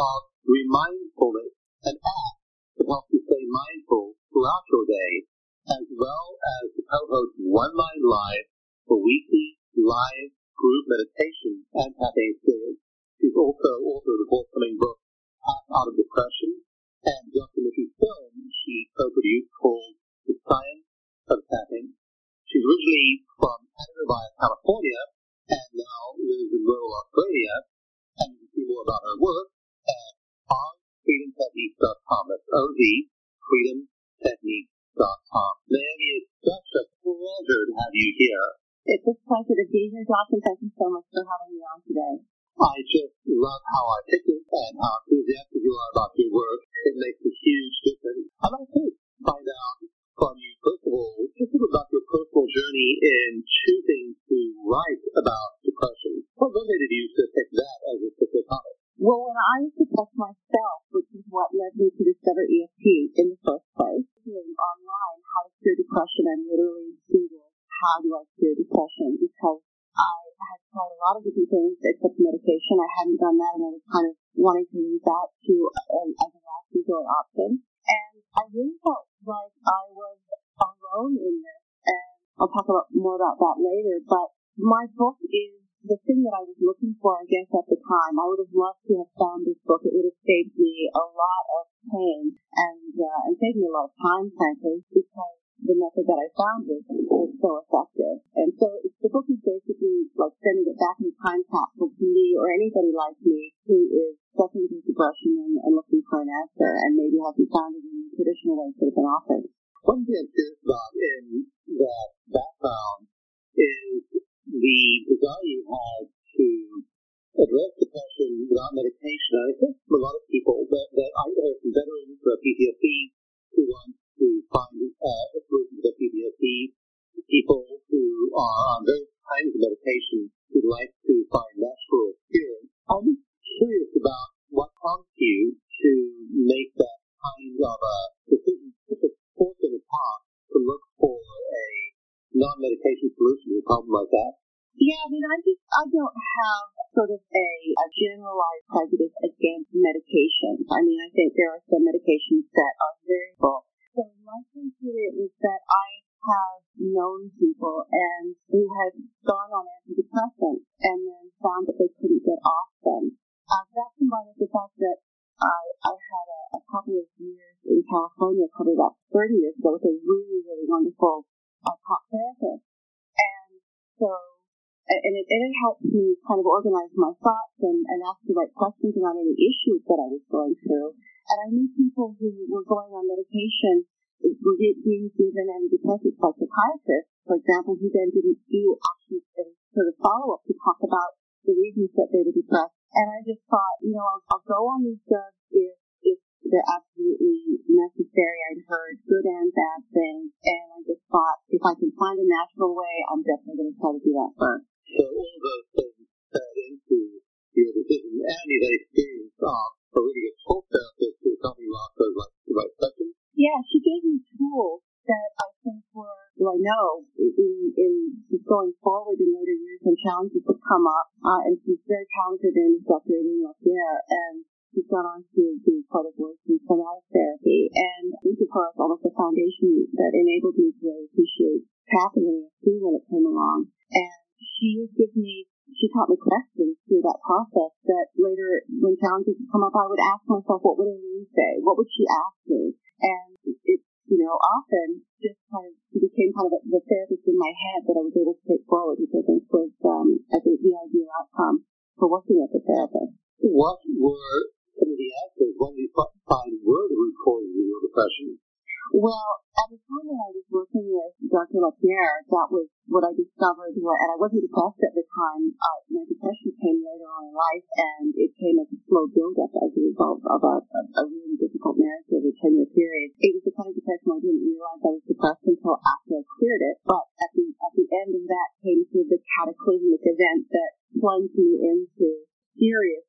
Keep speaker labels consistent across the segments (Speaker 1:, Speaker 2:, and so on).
Speaker 1: Of Remindfulness, an app that helps you stay mindful throughout your day, as well as the co-host One Mind Live for weekly live group meditation and tapping experience. She's also author of the forthcoming book, Tap Out of Depression, and documentary film she co-produced called The Science of Tapping. She's originally from Canada California, and now lives in rural Australia, and you can see more about her work at ozfreedomtechniques.com. That's O-Z, freedomtechniques.com. Naomi, it's such a pleasure to have you here.
Speaker 2: It's a pleasure to be here, Dawson. Thank you so much for having me on today.
Speaker 1: I just love how articulate and how enthusiastic you are about your work. It makes a huge difference. I'd like to find out from you, first of all, just about your personal journey in choosing to write about depression. What motivated you to pick that as a particular topic?
Speaker 2: Well, when I was depressed myself, which is what led me to discover EFT in the first place, online how to cure depression I'm literally Google how do I cure depression because I had tried a lot of different things except medication. I hadn't done that and I was kind of wanting to use that to um, as a last resort option. And I really felt like I was alone in this. And I'll talk about more about that later. But my book is the thing that I was looking for, I guess, at the time. I would have loved to have found this book. It would have saved me a lot of pain and uh, and saved me a lot of time, frankly, because the method that I found was, was so effective. And so the book is basically like sending it back in time capsule to me or anybody like me who is suffering from depression and, and looking for an answer and maybe hasn't found it in the traditional ways that have been offered.
Speaker 1: One thing I'm curious in that background is the desire you had to address depression without medication. I think a lot of people that, that I heard from veterans, uh, PTSD, who want to find uh, a solution to PTSD, people who are on various kinds of medication who like to find natural cure. I'm curious about what prompts you to make that kind of a non-medication solution to a problem like that.
Speaker 2: Yeah, I mean, I just, I don't have sort of a, a generalized prejudice against medications. I mean, I think there are some medications that are very full. So my criteria is that I have known people and who had gone on antidepressants and then found that they couldn't get off them. Uh, that combined with the fact that I, I had a, a couple of years in California, probably about 30 years ago, with a really, really wonderful therapist. And so and it, it helped me kind of organize my thoughts and, and ask the right questions around any issues that I was going through. And I knew people who were going on medication were being given antidepressants by psychiatrists, for example, who then didn't do actually sort of follow-up to talk about the reasons that they were depressed. And I just thought, you know, I'll, I'll go on these drugs if, if they're absolutely necessary. I'd heard good and bad things. And I just thought, if I can find a natural way, I'm definitely going to try to do that first.
Speaker 1: So all those things fed into your decision and you had experience of a really good talk therapist who helped you out those like the right questions.
Speaker 2: Yeah, she gave me tools that I think were, well, I know in, in just going forward in later years when challenges would come up, uh, and she's very talented in decorating up there, and gone on to do a work in somatic therapy, and of her almost a foundation that enabled me to really appreciate tapping and when it came along. And she would give me, she taught me questions through that process that later, when challenges would come up, I would ask myself, what would Eileen say? What would she ask me? And it, you know, often just kind of became kind of a, the therapist in my head that I was able to take forward, which I think was, um, I think the ideal outcome for working as a therapist.
Speaker 1: What were some of the answers? What you find were the root causes of your depression?
Speaker 2: Well, at the time when I was working with Dr. Lapierre, that was what I discovered, and I wasn't depressed at the time. Uh, my depression came later on in life, and it came as a slow buildup as a result of a, a, a really difficult marriage over a 10-year period. It was the kind of depression I didn't realize I was depressed until after I cleared it, but at the, at the end of that came through the cataclysmic event that plunged me into serious,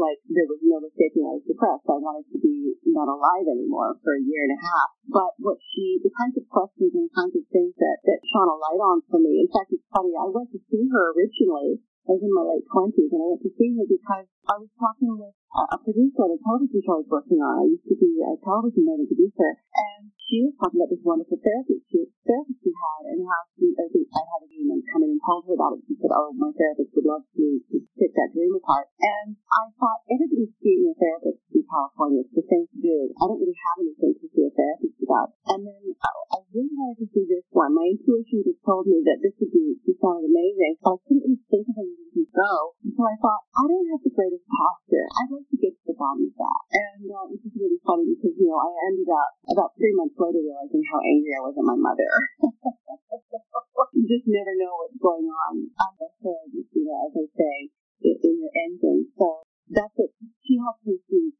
Speaker 2: like there was no mistaking I was depressed. I wanted to be not alive anymore for a year and a half. But what she, the kinds of questions and kinds of things that, that shone a light on for me. In fact, it's funny, I went to see her originally. I was in my late twenties and I went to see her because I was talking with a, producer at a television show I was working on. I used to be a television writing producer and she was talking about this wonderful therapy she, therapist she had and how she, I think I had a dream and come in and told her about it. She said, oh, my therapist would love to, to pick that dream apart. And I thought everybody's seeing a therapist California. It's the thing to do. I don't really have anything to see a therapist about. And then I, I really wanted to see this one. My intuition just told me that this would be, this sounded amazing, but I couldn't even think of anything to go. And so I thought, I don't have the greatest posture. I'd like to get to the bottom of that. And uh, which is really funny because, you know, I ended up about three months later realizing how angry I was at my mother. you just never know what's going on the hood, you know, as I say, in, your engine. So that's what she helps me understand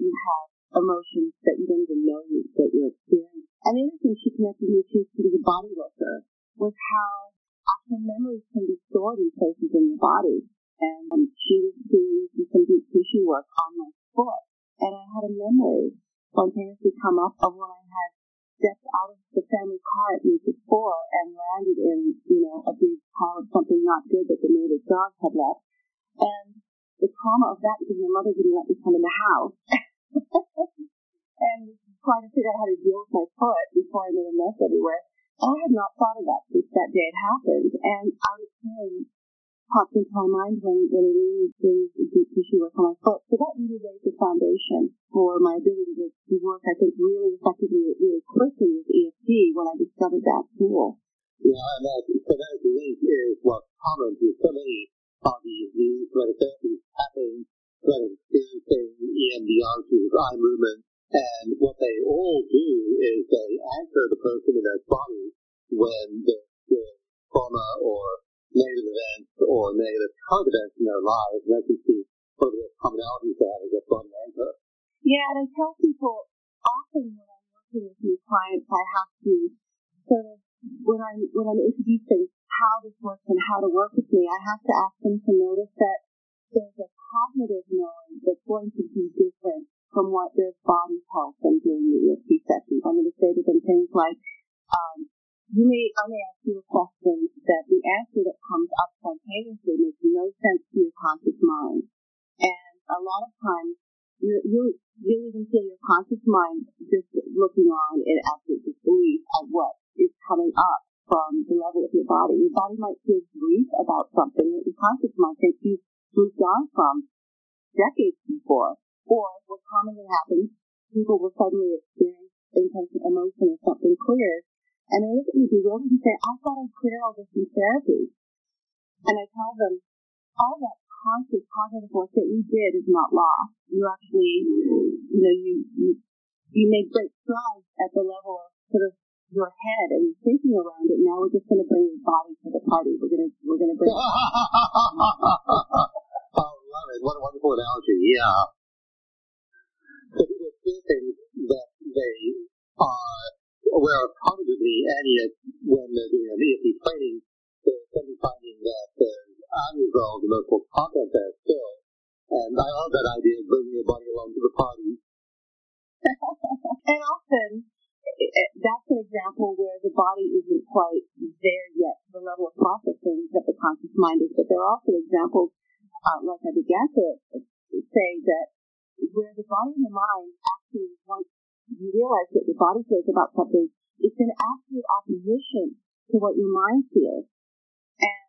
Speaker 2: that you have emotions that you don't even know you, that you're experiencing. And the other thing she connected me to through the body worker was how actual memories can be stored in places in your body. And um, she was doing some deep tissue work on my foot, and I had a memory spontaneously come up of when I had stepped out of the family car at age four and landed in, you know, a big pile of something not good that the neighbor's dog had left. And the trauma of that because my mother didn't let me come in the house. and trying to figure out how to deal with my foot before I made a mess everywhere. I had not thought of that since that day had happened. And out of time, popped into my mind when, when it really brings deep tissue work on my foot. So that really laid the foundation for my ability to, to work, I think, really effectively, really quickly with EFT when I discovered that tool.
Speaker 1: Yeah, and that, so that link is what's common to so many of these new therapies happening, that experiencing EMDR through eye movement, and what they all do is they anchor the person in their body when the, the trauma or negative events or negative current events in their lives, and that's just the sort of the commonalities they have as a fun anchor.
Speaker 2: Yeah, and I tell people often when I'm working with new clients, I have to sort of when I'm when I'm introducing how this works and how to work with me, I have to ask them to notice that there's a cognitive knowing that's going to be different from what their body tells them during the EFT sessions. I'm going to say to them things like, um, you may, I may ask you a question that the answer that comes up spontaneously makes no sense to your conscious mind. And a lot of times, you you you even feel your conscious mind just looking on in absolute disbelief at what is coming up from the level of your body. Your body might feel grief about something that your conscious mind thinks you've moved gone from decades before. Or what commonly happens, people will suddenly experience intense emotion or something clear and they look at me bewildered and say, I thought I'd clear all this in therapy. And I tell them, all that conscious cognitive work that you did is not lost. You actually, you know, you, you, you made great strides at the level of sort of your head and thinking around it. Now we're just going to bring your body to the party. We're going to, we're going to bring.
Speaker 1: love it! What a wonderful analogy. Yeah. So these are two things that they are aware of cognitively, and yet when they're doing an EFT training, they're suddenly finding that there's unresolved emotional content there still. And I love that idea of bringing your body along to the party.
Speaker 2: and often, eh, eh, that's an example where the body isn't quite there yet to the level of processing that the conscious mind is. But there are also examples, uh, like I began to say, that where the body and the mind actually want you realize that your body feels about something, it's in absolute opposition to what your mind feels. And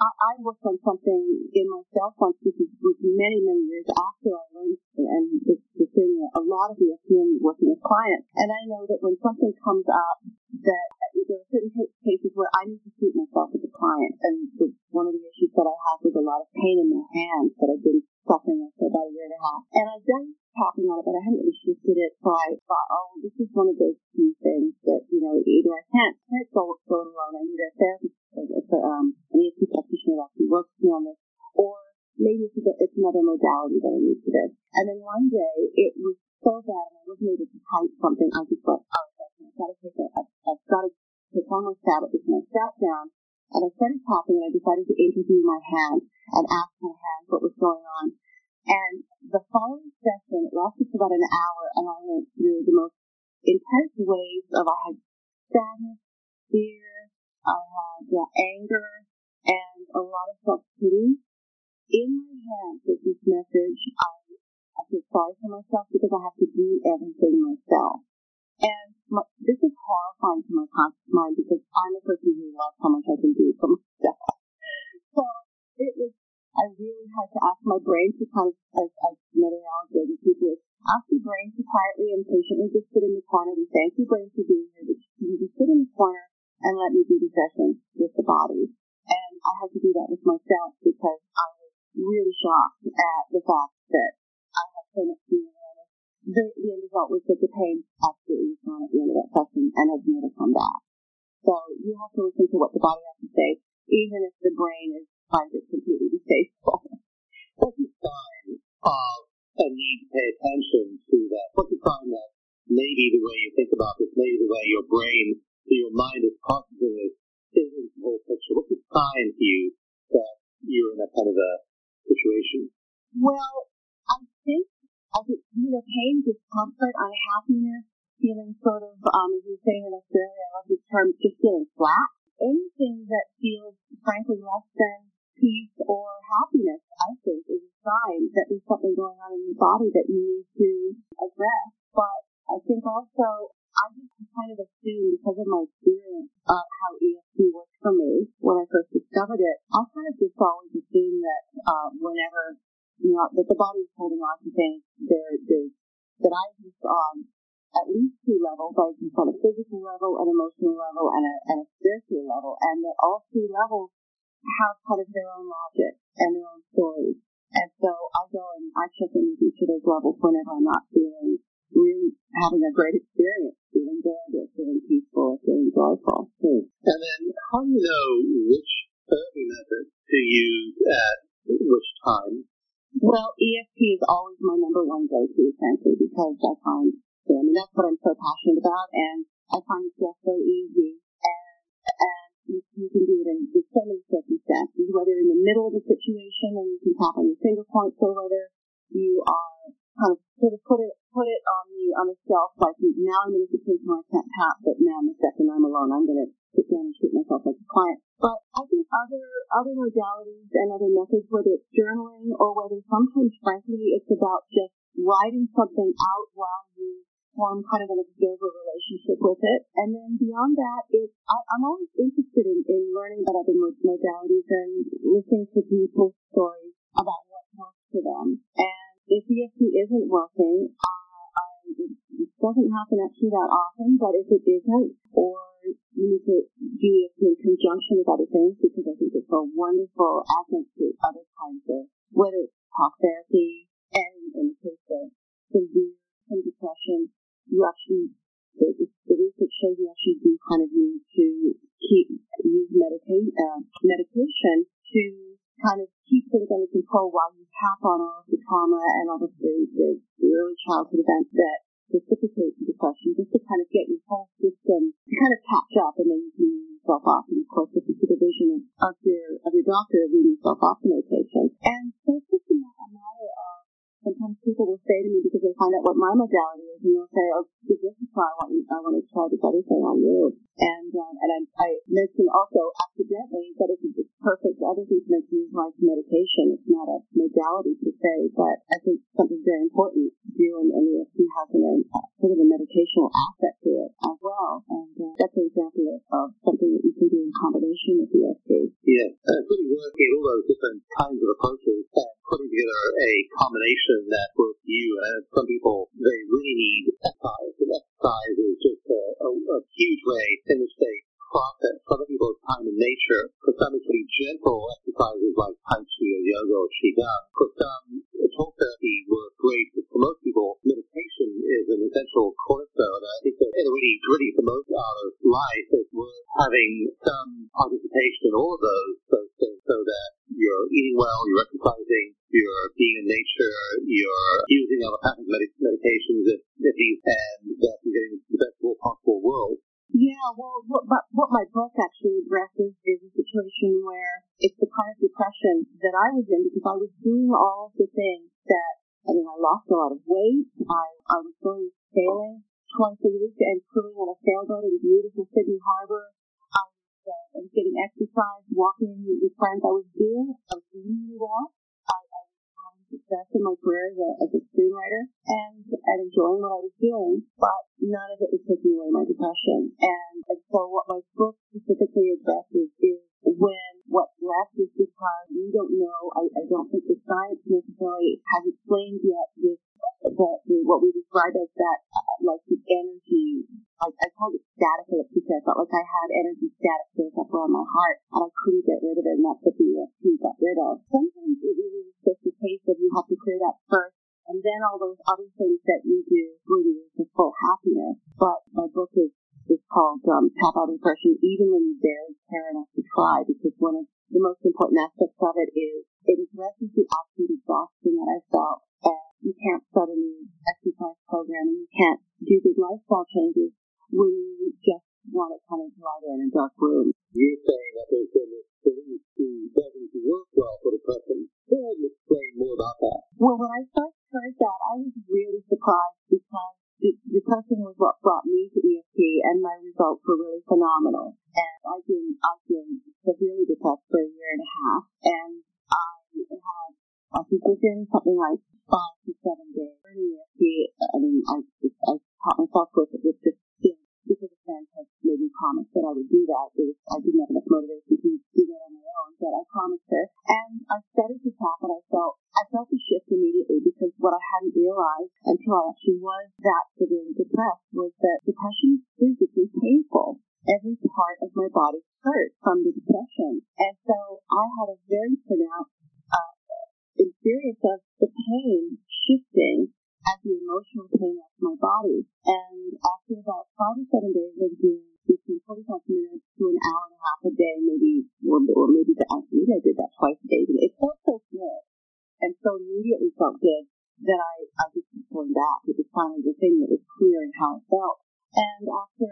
Speaker 2: I, I worked on something in myself once, which was many, many years after I learned and it's in a lot of EFT and working with clients. And I know that when something comes up that there are certain cases where I need to treat myself as a client. And the, one of the issues that I have was a lot of pain in my hands that I've been suffering with for about a year and a half. And I've done tapping on it, but I hadn't really shifted it. So I thought, oh, this is one of those key things that, you know, either I can't, can't go, go alone. I need a therapist, a, um, an EFT practitioner that can work with me on this. Or maybe it's, a, it's another modality that I need for this. And then one day it was so bad and I wasn't able to type something. I just went, oh, I've got to take it. I've, I've got to take stab at this. And I sat down and I started tapping and I decided to interview my hand and ask my hand what was going on. And the following session, it lasted for about an hour and I went through the most intense waves of I had sadness, fear, I had uh, anger, and a lot of self-pity. In my hands was this message, I, I feel sorry for myself because I have to do everything myself. And my, this is horrifying to my conscious mind because I'm a person who loves how much I can do for myself. So it was, I really had to ask my brain to kind of, as, as another analogy I just used ask your brain to quietly and patiently just sit in the corner and thank your brain for being here. But you just sit in the corner and let me do the session with the body. And I had to do that with myself because I was really shocked at the fact that I had so much fear the, the end result was that the pain absolutely was gone at the end of that session and has never come back. So you have to listen to what the body has to say, even if the brain is finds it completely distasteful.
Speaker 1: What's a sign of a need to pay attention to that? What's a sign that maybe the way you think about this, maybe the way your brain, your mind is processing this, isn't the whole picture? What's a sign to you that you're in that kind of a situation?
Speaker 2: Well, I think I think, you know, pain, discomfort, unhappiness, feeling sort of, um, as you say in Australia, I love this term, just feeling flat. Anything that feels, frankly, less than peace or happiness, I think, is a sign that there's something going on in your body that you need to address. But I think also, I just kind of assume because of my experience of how EFT works for me when I first discovered it, I kind of just always assume that uh, whenever you know, that the body is holding on to things there, there's, that I exist on at least two levels. I exist on a physical level, an emotional level, and a, and a spiritual level, and that all three levels have kind of their own logic and their own stories. And so I go and I check in with each of those levels whenever I'm not feeling really having a great experience, feeling good, or feeling peaceful, or feeling joyful.
Speaker 1: Hmm. And then how do you know which therapy method to use at which time
Speaker 2: well, EFT is always my number one go-to, frankly, because I find, I mean, that's what I'm so passionate about, and I find it just so easy, and, and you, you can do it in so many circumstances, whether in the middle of a situation and you can tap on your finger points, or whether you are kind of sort of put it put it on the on the shelf like now I'm in a situation where I can't tap, but now I'm a second I'm alone. I'm gonna sit down and treat myself like a client. Other other modalities and other methods, whether it's journaling or whether sometimes, frankly, it's about just writing something out while you form kind of an observer relationship with it. And then beyond that, it's, I, I'm always interested in, in learning about other modalities and listening to people's stories about what works for them. And if EFT isn't working, uh, I, it doesn't happen actually that often, but if it isn't, or you need to do in conjunction with other things because I think it's a wonderful adjunct to other kinds of, whether it's talk therapy, and in the case of severe some depression, you actually, the, the research shows you actually do kind of need to keep, use medica- uh, medication to kind of keep things under control while you tap on all of the trauma and all of the, the, early childhood events that precipitate the depression, just to kind of get your whole system to kind of catch up, and then you can yourself off. And of course, with the supervision of your of your doctor, wean yourself off the medication. And so it's just a matter of sometimes people will say to me because they find out what my modality is, and they'll say, "Oh, this a try. I want, I want to try this other thing on you." And um, and I, I mentioned also accidentally that it's a perfect other thing to mention is like medication. It's not a modality per se, but I think something very important to do, and, and EFT has an, sort of a meditational aspect to it as well. And uh, that's an example of, something that you can do in combination with EFT.
Speaker 1: Yeah, it's really working all those different kinds of approaches and putting together a combination that works for you. And some people, they really need exercise, and exercise is just a, a, a huge way in which they process other people's time in nature. For some, it's pretty gentle exercises like Tai Chi or yoga or Qigong. For some, talk therapy works great. But for most people, is an essential cornerstone. I think that really, really the most out of life is worth having some participation in all of those, those things so that you're eating well, you're exercising, you're being in nature, you're using allopathic medications if, if you, and that you're getting the best possible world.
Speaker 2: Yeah, well, what, what my book actually addresses is a situation where it's the kind of depression that I was in because I was doing all of the things that, I mean, I lost a lot of weight. I, I was going sailing twice a week and cruising on a sailboat in beautiful Sydney Harbor. I was, uh, I was getting exercise, walking with friends. I was doing, I was really well. I, I was having success in my career as a, as a screenwriter and, and enjoying what I was doing, but none of it was taking away my depression. And, and so what my book specifically addresses is when what's left is because we don't know, I, I don't think the science necessarily has explained yet this, the, the, what we describe as that, uh, like the energy, I, I called it static electricity. I felt like I had energy static built up around my heart and I couldn't get rid of it and that's what the EFT got rid of. Sometimes it really is just a case of you have to clear that first and then all those other things that you do bring you to full happiness. But my book is, is called um, Tap Out Depression, even when you barely care enough to try, because one of the most important aspects of it is it addresses the absolute exhaustion that I felt. And a new exercise program and you can't do big lifestyle changes when you just want to kind of lie there in a dark room.
Speaker 1: You're saying that there's been this belief who doesn't work well for depression. Can you explain more about that?
Speaker 2: Well, when I first heard that, I was really surprised because depression was what brought me to EFT, and my results were really phenomenal. And I've been I've been severely depressed for a year and a half, and I had I think within something like made promise that I would do that. It was, I didn't have enough motivation to do that on my own, but I promised her. And I started to talk, and I felt I felt a shift immediately because what I hadn't realized until I actually was that severely depressed was that depression is physically painful. Every part of my body hurt from the depression. And so I had a very pronounced uh, experience of the pain shifting as the emotional pain left my body. And after about five or seven days of between 45 minutes to an hour and a half a day, maybe, or, or maybe the, maybe I did that twice a day, it felt so good. And so immediately felt good that I, I just kept going back. It was finally the thing that was clear in how I felt. And after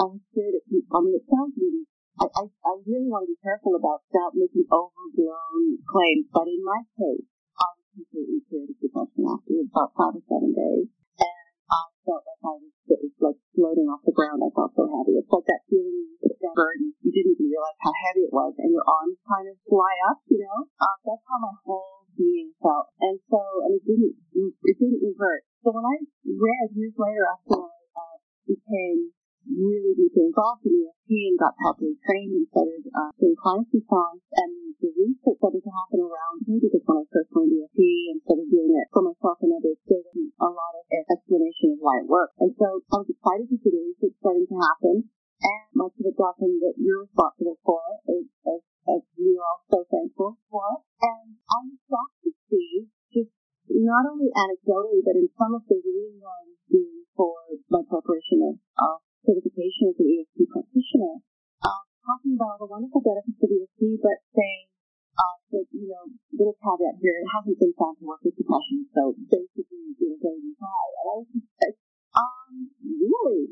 Speaker 2: I was cleared, it, I mean, it sounds really I, I, I really want to be careful about stop making overblown claims, but in my case, I was completely cured of depression after about five or seven days. And I felt like I was, it was like floating off the ground. I felt so heavy. It's like that feeling that burden, you didn't even realize how heavy it was, and your arms kind of fly up, you know? Uh, that's how my whole being felt. And so, and it didn't, it didn't revert. So when I read years later after I uh, became really deeply involved in EFT and got properly trained and started uh, doing clients and songs. And the research started to happen around me because when I first learned EFT and started doing it for myself and others, there was a lot of explanation why it worked. And so I was excited to see the research starting to happen. And much of it often that you're responsible for, as, as, as we are all so thankful for. And I'm shocked to see just not only anecdotally, but in some of the reading I'm doing for my preparation of, of certification as an EFT practitioner, uh, talking about the wonderful benefits of EFT, but saying uh, that, you know, little caveat here, it hasn't been found to work with depression, so basically,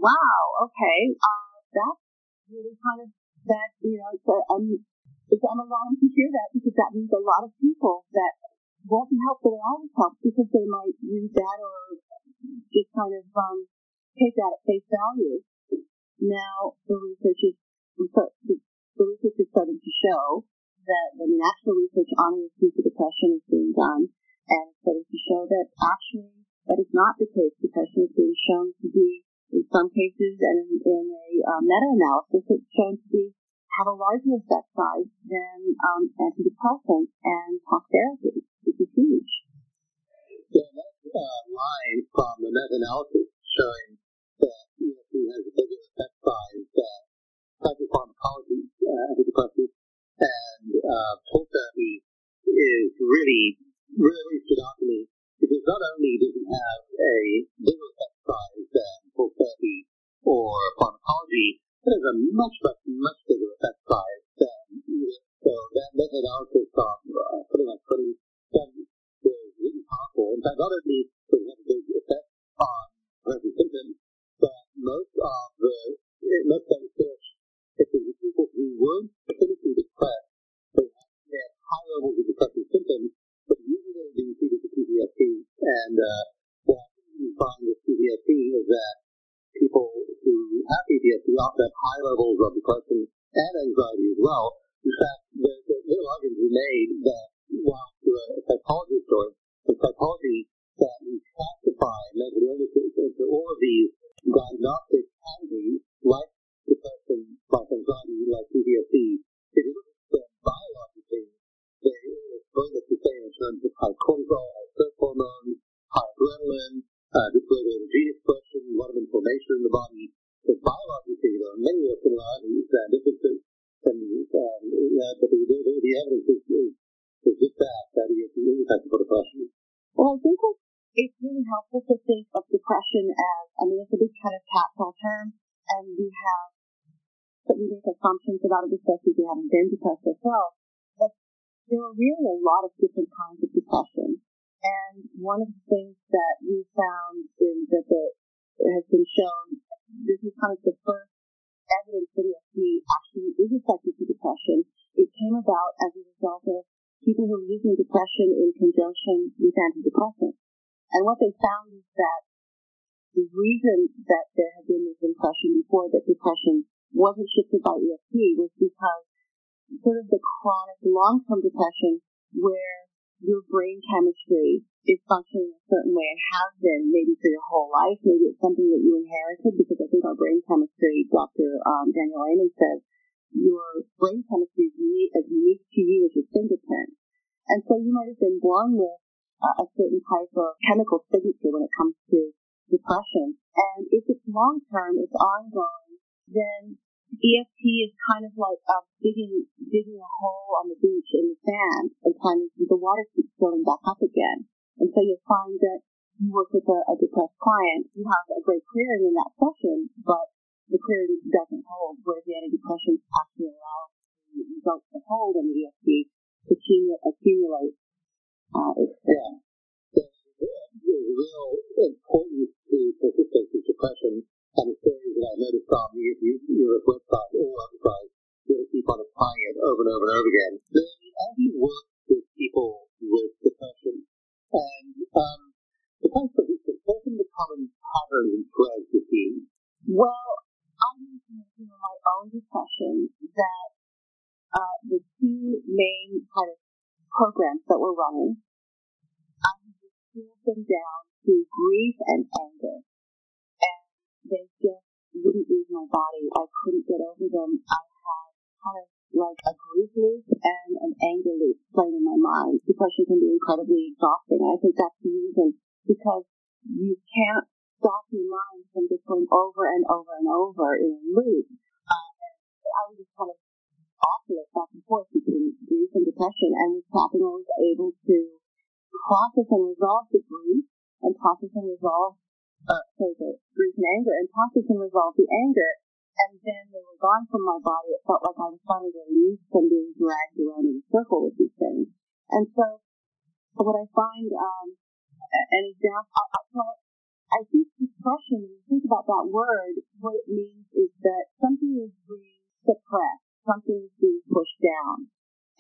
Speaker 2: Wow, okay. Uh, that's really kind of, that, you know, so I'm, I'm alarmed to hear that because that means a lot of people that won't be helpful at all with help because they might read that or just kind of um, take that at face value now the research is the, research is starting to show that the actual research on EFT for depression is being done, and it's starting to show that actually that is not the case. Depression is being shown to be, some cases, and in, a uh, meta-analysis, it's shown to be have a larger effect size than um, antidepressants and talk therapy, which is huge.
Speaker 1: Yeah, that uh, line from the meta-analysis showing that EFT has a bigger effect size than psychopharmacology, uh, antidepressants, and uh, talk therapy is really, really stood out to me because not only does it have a bigger effect size than therapy or pharmacology, it has a much, much, much bigger effect size than either. So that meta-analysis of uh, pretty much 20 studies. In fact, not only does it have a big effect on depressive symptoms, but most of the, most of the research, it was people who weren't clinically depressed they had high levels of depressive symptoms, but usually they were being treated with PTSD. And uh, what you find with PTSD is that PTSD often have high levels of depression and anxiety as well. In fact, there's a little argument to made that while to a psychologist or in psychology that we classify mental illnesses into all of these diagnostic categories like depression, like anxiety, like PTSD, if you look at biologically, they very much the same in terms of high cortisol, high stress hormones, high adrenaline, uh, dysregulated gene expression, a lot of inflammation in the body. Biologically, there are many similarities than differences. And, and uh, but the, the, the evidence is, is, is just that, that he is really effective for depression.
Speaker 2: Well, I think it's really helpful to think of depression as, I mean, it's a big kind of catch-all term, and we have but we make assumptions about it, especially if you haven't been depressed yourself. But there are really a lot of different kinds of depression. And one of the things that we found is that the, has been shown, this is kind of the first evidence that EFT actually is effective for depression. It came about as a result of people who were using depression in conjunction with antidepressants. And what they found is that the reason that there had been this impression before that depression wasn't shifted by EFT was because sort of the chronic long-term depression where your brain chemistry is functioning a certain way and has been maybe for your whole life. Maybe it's something that you inherited because I think our brain chemistry, Dr. Um, Daniel Amen says, your brain chemistry is unique, as unique to you as your fingerprint. And so you might have been born with uh, a certain type of chemical signature when it comes to depression. And if it's long term, it's ongoing, then EFT is kind of like uh, digging digging a hole on the beach in the sand and trying to the water keeps filling back up again. And so you'll find that you work with a, a depressed client, you have a great clearing in that session, but the clearing doesn't hold, whereas the antidepressants actually allow the results to hold in the EFT to accumulate. Uh,
Speaker 1: yeah. The real importance to persistence depression noticed on the your website or website, you to keep on applying it over and over and over again. Then, as you work with people with depression, and um, the point for this, what are the common patterns and threads you see?
Speaker 2: Well, I mentioned in my own depression that uh, the two main kind of programs that we're running, I distilled them down to grief and anger And they just wouldn't leave my body. I couldn't get over them. I had kind of like a grief loop and an anger loop playing in my mind. Depression can be incredibly exhausting. I think that's the reason because you can't stop your mind from just going over and over and over in a loop. Uh, and I was just kind of oscillate back and forth between grief and depression, and with tapping, I was able to process and resolve the grief and process and resolve uh, so the grief and anger, and process and resolve the anger, and then they were gone from my body. It felt like I was finally released from being dragged around in a circle with these things. And so, what I find, um, an example, I, I, I think depression, when you think about that word, what it means is that something is being suppressed, something is being pushed down.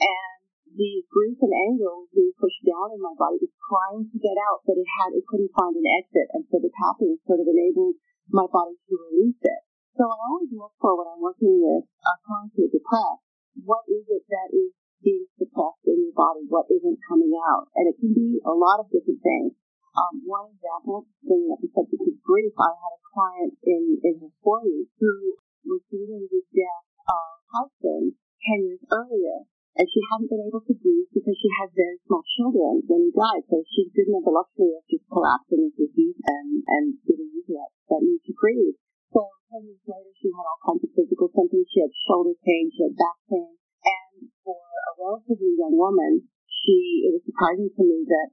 Speaker 2: And the grief and anger was being pushed down in my body, was trying to get out, but it had it couldn't find an exit, and so the tapping sort of enabled my body to release it. So I always look for when I'm working with a client who is depressed, what is it that is being suppressed in your body? What isn't coming out? And it can be a lot of different things. Um, one example, bringing up the subject of grief, I had a client in, in his 40s who was dealing with death of husband 10 years earlier, and she hadn't been able to breathe because she had very small children when he died, so she didn't have the luxury of just collapsing into heat and, and giving you that, that need to breathe. So 10 years later, she had all kinds of physical symptoms. She had shoulder pain, she had back pain, and for a relatively young woman, she, it was surprising to me that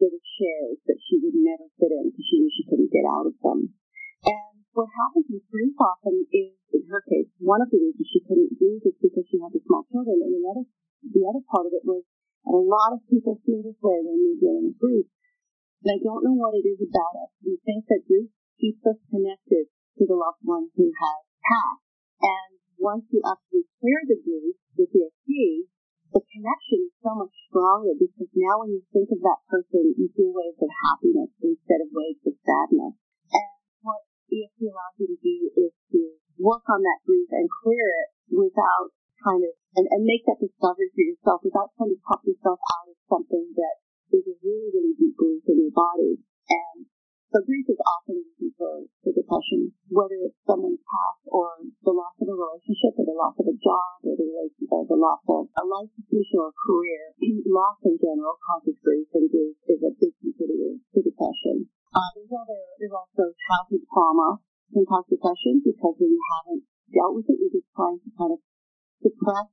Speaker 2: there were chairs that she would never fit in because she knew she couldn't get out of them. And what happens grief often is, in her case, one of the reasons she couldn't breathe is because she had the small children, and another, the other part of it was, and a lot of people feel this way when they're dealing with grief. And I don't know what it is about us. We think that grief keeps us connected to the loved one who has passed. And once you actually clear the grief with EFT, the connection is so much stronger because now when you think of that person, you feel waves of happiness instead of waves of sadness. Allows you to do is to work on that grief and clear it without kind of, and, and make that discovery for yourself without trying to talk yourself out of something that is a really, really deep grief in your body. And so grief is often reason for, for depression, whether it's someone's past or the loss of a relationship or the loss of a job or the, or the loss of a life situation or a career. loss in general causes grief and grief is a big contributor to depression. Uh, there's, other, there's also childhood trauma cause depression because when you haven't dealt with it, you're just trying to kind of suppress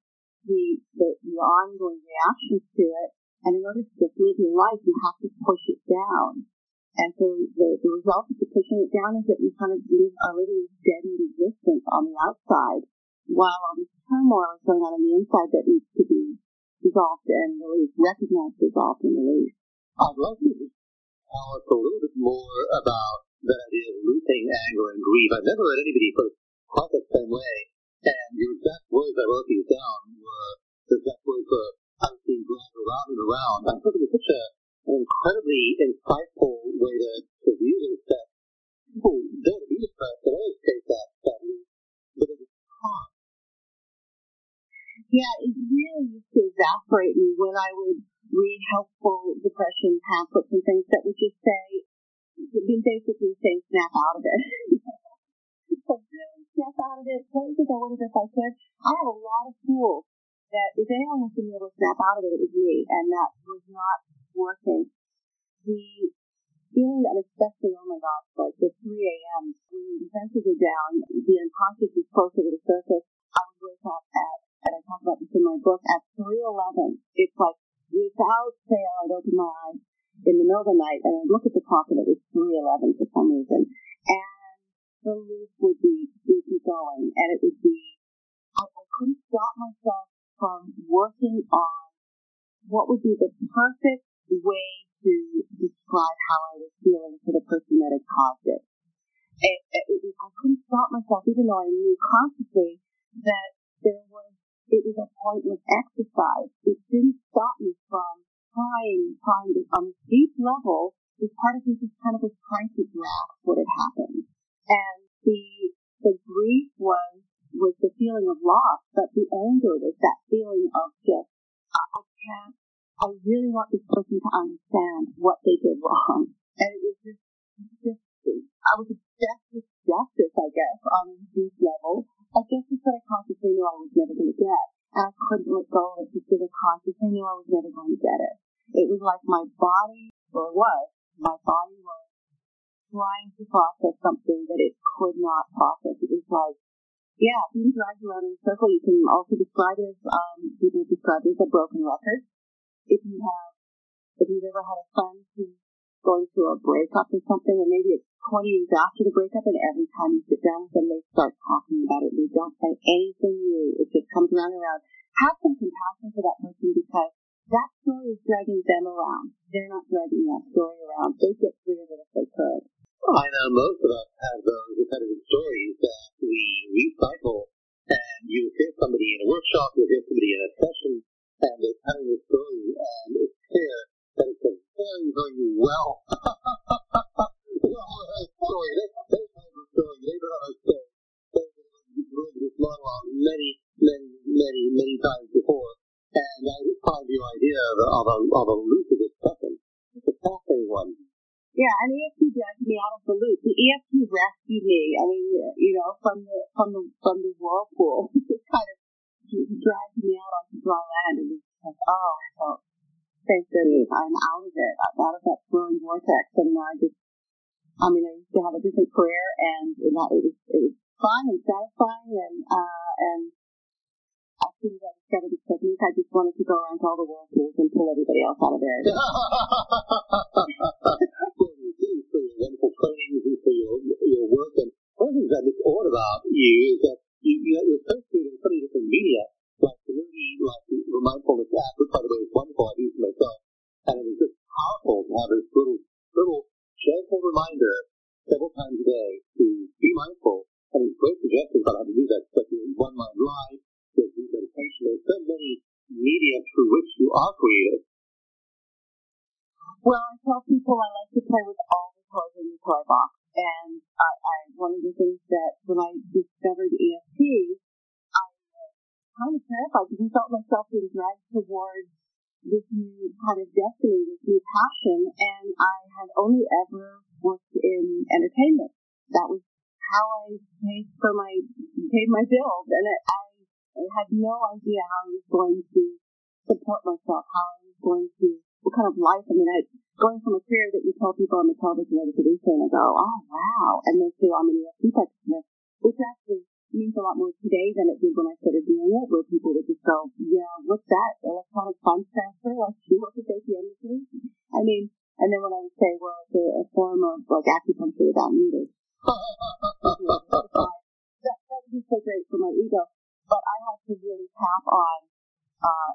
Speaker 2: the, the, the ongoing reactions to it. And in order to just live your life, you have to push it down. And so the, the result of pushing it down is that you kind of live a little deadened existence on the outside, while all this turmoil is going on on the inside that needs to be dissolved and released, recognized, dissolved, and released.
Speaker 1: I'd love to tell us a little bit more about that of looping anger and grief. I've never heard anybody put it quite the same way. And your exact words, I wrote these down, were the exact words for I was being dragged around and around. I thought it was such a an incredibly insightful way to, to view this that people don't be depressed, they always take that, that but it's hard.
Speaker 2: Yeah, it really used to exasperate me when I would read helpful depression pamphlets and things that would just say, basically saying snap out of it. so really snap out of it, play with it if I could. I have a lot of tools that if anyone was going to be able to snap out of it, it was me, and that was not working, the feeling that especially, oh my gosh, like the 3 a.m., when the senses are down, the unconscious is closer to the surface, I would wake up at, and I talk about this in my book, at 3.11. It's like, without fail, I'd open my eyes in the middle of the night and I'd look at the clock and it was 3.11 for some reason. And the loop would be, would be going and it would be, I, I couldn't stop myself from working on what would be the perfect way to describe how I was feeling to the person that had caused it. it, it, it I couldn't stop myself, even though I knew consciously that there was, it was a pointless exercise. It didn't stop me from trying, trying to, on a deep level, this part of just kind of was trying to grasp what had happened. And the, the grief was, was the feeling of loss, but the anger was that feeling of just, I, can't I really want this person to understand what they did wrong. And it was just, just I was obsessed with justice, I guess, on a deep level. A justice that I consciously knew I was never to get. And I couldn't let go of it because I consciously knew I was never going to get it. It was like my body, or was, my body was trying to process something that it could not process. It was like, yeah, being dragged around in a circle, you can also describe it as, um, people describe it as a broken record if you have, if you've ever had a friend who's going through a breakup or something, and maybe it's 20 years after the breakup, and every time you sit down with them, they start talking about it. They don't say anything new. It just comes around and around. Have some compassion for that person because that story is dragging them around. They're not dragging that story around. They get free of it if they could.
Speaker 1: I know most of us have those repetitive stories that we recycle. And you hear somebody in a workshop, you hear somebody in a session, and they're telling the story, and it's clear that it's a very, very well story. They, they story. On. They've this many, many, many, many times before. And I find your idea of a, of a, of a discussion. It's a fascinating one.
Speaker 2: Yeah, and EFT dragged me out of the loop. The EFT rescued me. I mean, you know, from the from the from the whirlpool. Just kind of dragged me out onto dry land, and it's like, oh, I felt, thank goodness, I'm out of it, I'm out of that swirling vortex, and now I just, I mean, I used to have a different career, and it was, it was fun and satisfying, and uh, and as I discovered technique, I just wanted to go around to all the whirlpools and pull everybody else out of there.
Speaker 1: for your wonderful training, for your your work, and one of the things I look odd about you is that you, you you're posted in so many different media, like movie, like the mindfulness app, which by the way is wonderful. I use myself, and it was just powerful to have this little little gentle reminder several times a day to be mindful. I mean, great suggestions on how to do that, especially in one mind live, so many media through which you are creative.
Speaker 2: Well, I tell people I like to play with all the toys in the toy box. And I, I one of the things that when I discovered EFT, I was kind of terrified because I felt myself being dragged towards this new kind of destiny, this new passion, and I had only ever worked in entertainment. That was how I paid for my paid my bills, and it, I, I had no idea how I was going to support myself, how I was going to what kind of life. I mean, I going from a career that you tell people I'm a television producer, and I go, oh wow, and then say I'm an EFT practitioner, which actually means a lot more today than it did when I started doing it, where people would just go, yeah, what's that? Electronic funds transfer? Like, do what the ATM machine? I mean, and then when I would say, well, it's a, a form of like acupuncture without needles. that, that would be so great for my ego. To really tap on, uh,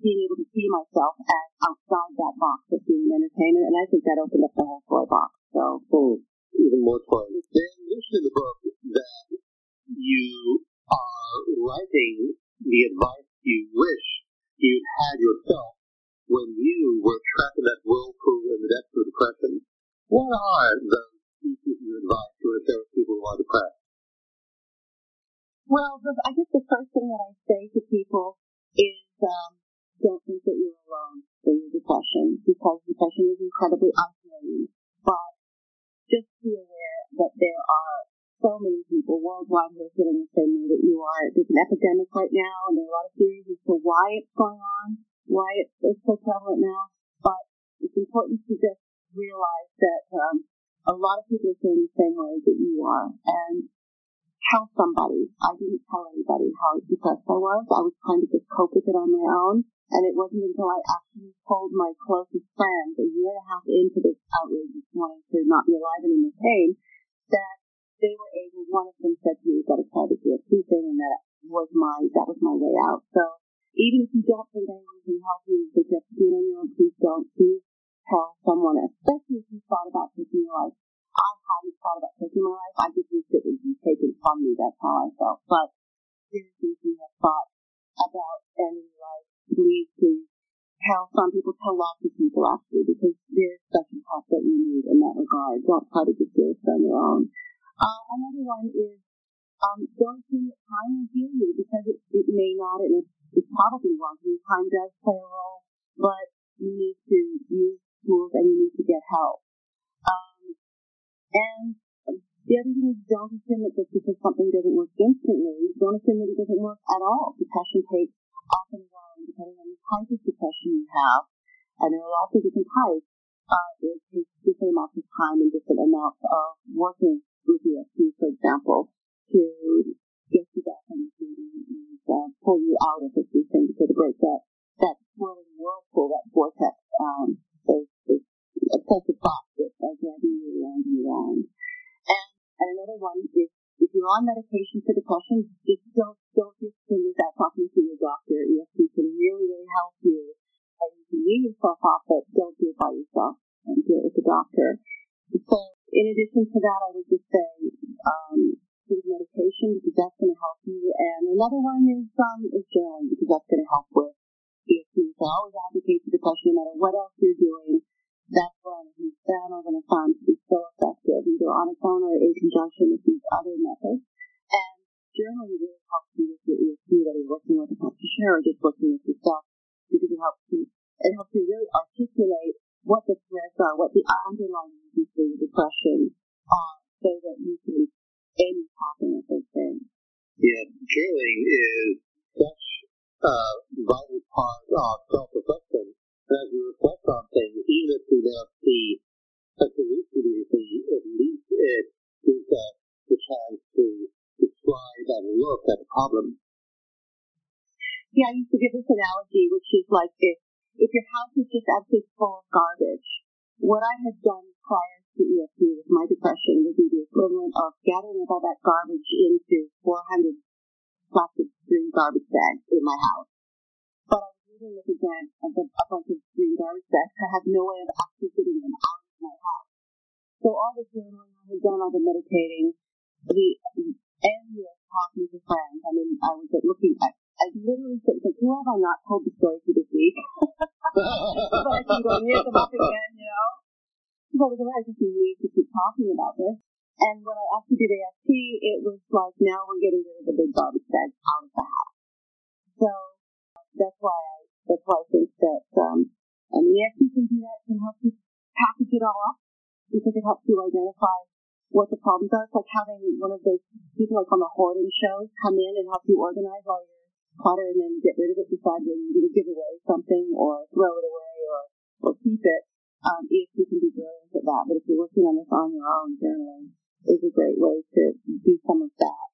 Speaker 2: being able to see myself as outside that box of being entertainment, and I think that opened up the whole toy box. So,
Speaker 1: boom, even more fun. Then mention in the book that you are writing the advice you wish you'd had yourself when you were trapped in that whirlpool in the depths of depression. What are those pieces of advice you would share with people who are depressed?
Speaker 2: Well, the, I guess the first thing that I say to people is um, don't think that you're alone in your depression because depression is incredibly isolating. But just be aware that there are so many people worldwide who are feeling the same way that you are. There's an epidemic right now, and there are a lot of theories as to why it's going on, why it's, so prevalent now. But it's important to just realize that um, a lot of people are feeling the same way that you are, and tell somebody. I didn't tell anybody how depressed I was. I was trying to just cope with it on my own. And it wasn't until I actually told my closest friends a year and a half into this outrageous wanting to not be alive and in the pain that they were able, one of them said to me, you've got to try the EFT thing, and that was my, that was my way out. So even if you don't think anyone can help you, you have to do it on your own, please don't. Please tell someone, especially if you thought about taking your life. I hadn't thought about taking my life. I just wished it would be taken from me. That's how I felt. But seriously, if you have thought about ending your life, please, please tell some people, tell lots of people actually, because there's special help that you need in that regard. Don't try to just do it on your own. Uh, another one is um, don't that time will heal you because it, it may not, and it's, it's probably wrong. Time does play a role, but you need to use tools and you need to get help. And the other thing is don't assume that just because something doesn't work instantly, don't assume that it doesn't work at all. Depression takes often while, depending on the type of depression you have, and there are lots of different types. Uh, it takes different amounts of time and different amounts of working with EFT, for example, to get you back and uh, pull you out of it, things, to break that on medication for depression, just don't, don't think without talking to your doctor. EFT can really, really help you. And you can wean yourself off it. Don't do it by yourself and do it with a doctor. So in addition to that, I would just say um, use medication because that's going to help you. And another one is um, is journaling because that's going to help with EFT. So I always advocate for depression no matter what else you're doing. That's that I'm to find to be so effective, either on its own or in conjunction with these other methods. Journaling really helps you with your EFT, whether you're working with a practitioner or just working with yourself, because it helps you it helps you really articulate what the threats are, what the underlying reasons for your depression are, so that you can aim at those things.
Speaker 1: Yeah, journaling is such a vital part of self-reflection. As we reflect on things, even if we don't see describe and look at the problem.
Speaker 2: Yeah, I used to give this analogy, which is like if, if your house is just absolutely full of garbage, what I had done prior to EFT with my depression would be the equivalent of gathering all that garbage into 400 plastic green garbage bags in my house. But I was of a, a bunch of green garbage bags. I had no way of actually getting them out of my house. So all the journaling I had done, all the meditating, the endless talking to friends. I mean, I was like, looking at I literally said, like, who have I not told the story to this week? but I can go hit them up again, you know? Because I just need to keep talking about this. And when I actually did EFT, it was like, now we're getting rid of the big garbage bags out of the house. So that's why I, that's why I think that, um, and the EFT can do that, can help you package it all up because it helps you identify what the problems are. It's like having one of those people like on the hoarding shows come in and help you organize all your clutter and then get rid of it, decide whether you're going to give away something or throw it away or, or keep it. Um, EFT can be brilliant at that, but if you're working on this on your own, journaling is a great way to do some of that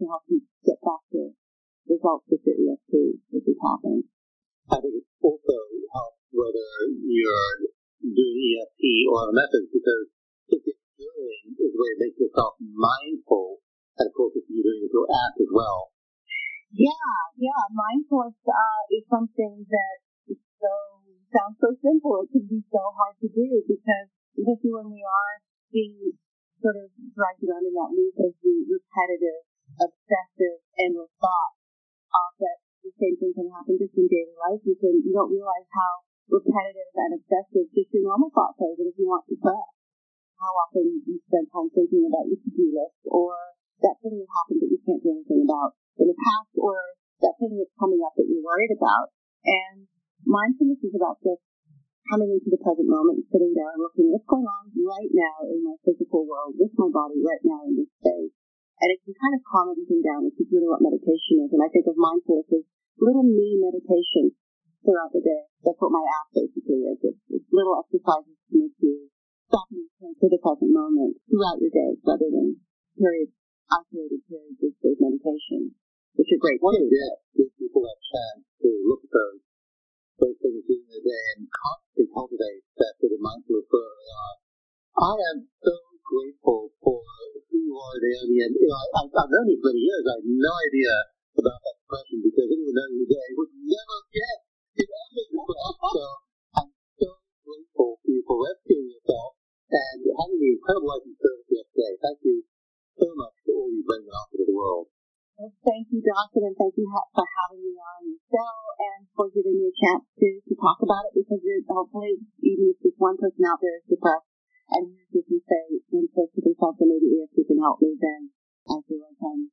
Speaker 2: to help you get back to results with your EFT, which is happening.
Speaker 1: I think it also helps whether you're doing EFT or other methods because is where it makes yourself mindful and of course if you're doing with your app as well.
Speaker 2: Yeah, yeah. Mindfulness uh, is something that is so sounds so simple. It can be so hard to do because especially when we are being sort of dragged around in that loop of the repetitive, obsessive, endless thoughts. Uh, that the same thing can happen just in daily life. You can you don't realize how repetitive and obsessive just your normal thoughts are, if you want to press. How often you spend time thinking about your to-do list or that thing that happened that you can't do anything about in the past or that thing that's coming up that you're worried about. And mindfulness is about just coming into the present moment, sitting there and looking what's going on right now in my physical world with my body right now in this space. And it can kind of calm everything down, which is really what meditation is. And I think of mindfulness as little mini meditation throughout the day. That's what my app basically is. It's, it's little exercises to make you stop and return to the present moment throughout your day rather than periods, isolated periods of state meditation, which are great.
Speaker 1: One of the give people a chance to look at those those things during the day and constantly cultivate that sort of mindfulness they are. I am so grateful for who you are, Naomi. And, you know, I, I've known you for many years. I have no idea about that question because anyone knowing you today would never get it. So I'm so grateful for you for rescuing yourself and having the incredible life and service yesterday. Thank you so much for all you bring out to the world.
Speaker 2: Well, thank you, Dawson, and thank you for having me on the show and for giving me a chance to, to talk about it because hopefully, even if just one person out there is depressed and hears you can say and say to themselves, maybe if you can help me, then I feel like I'm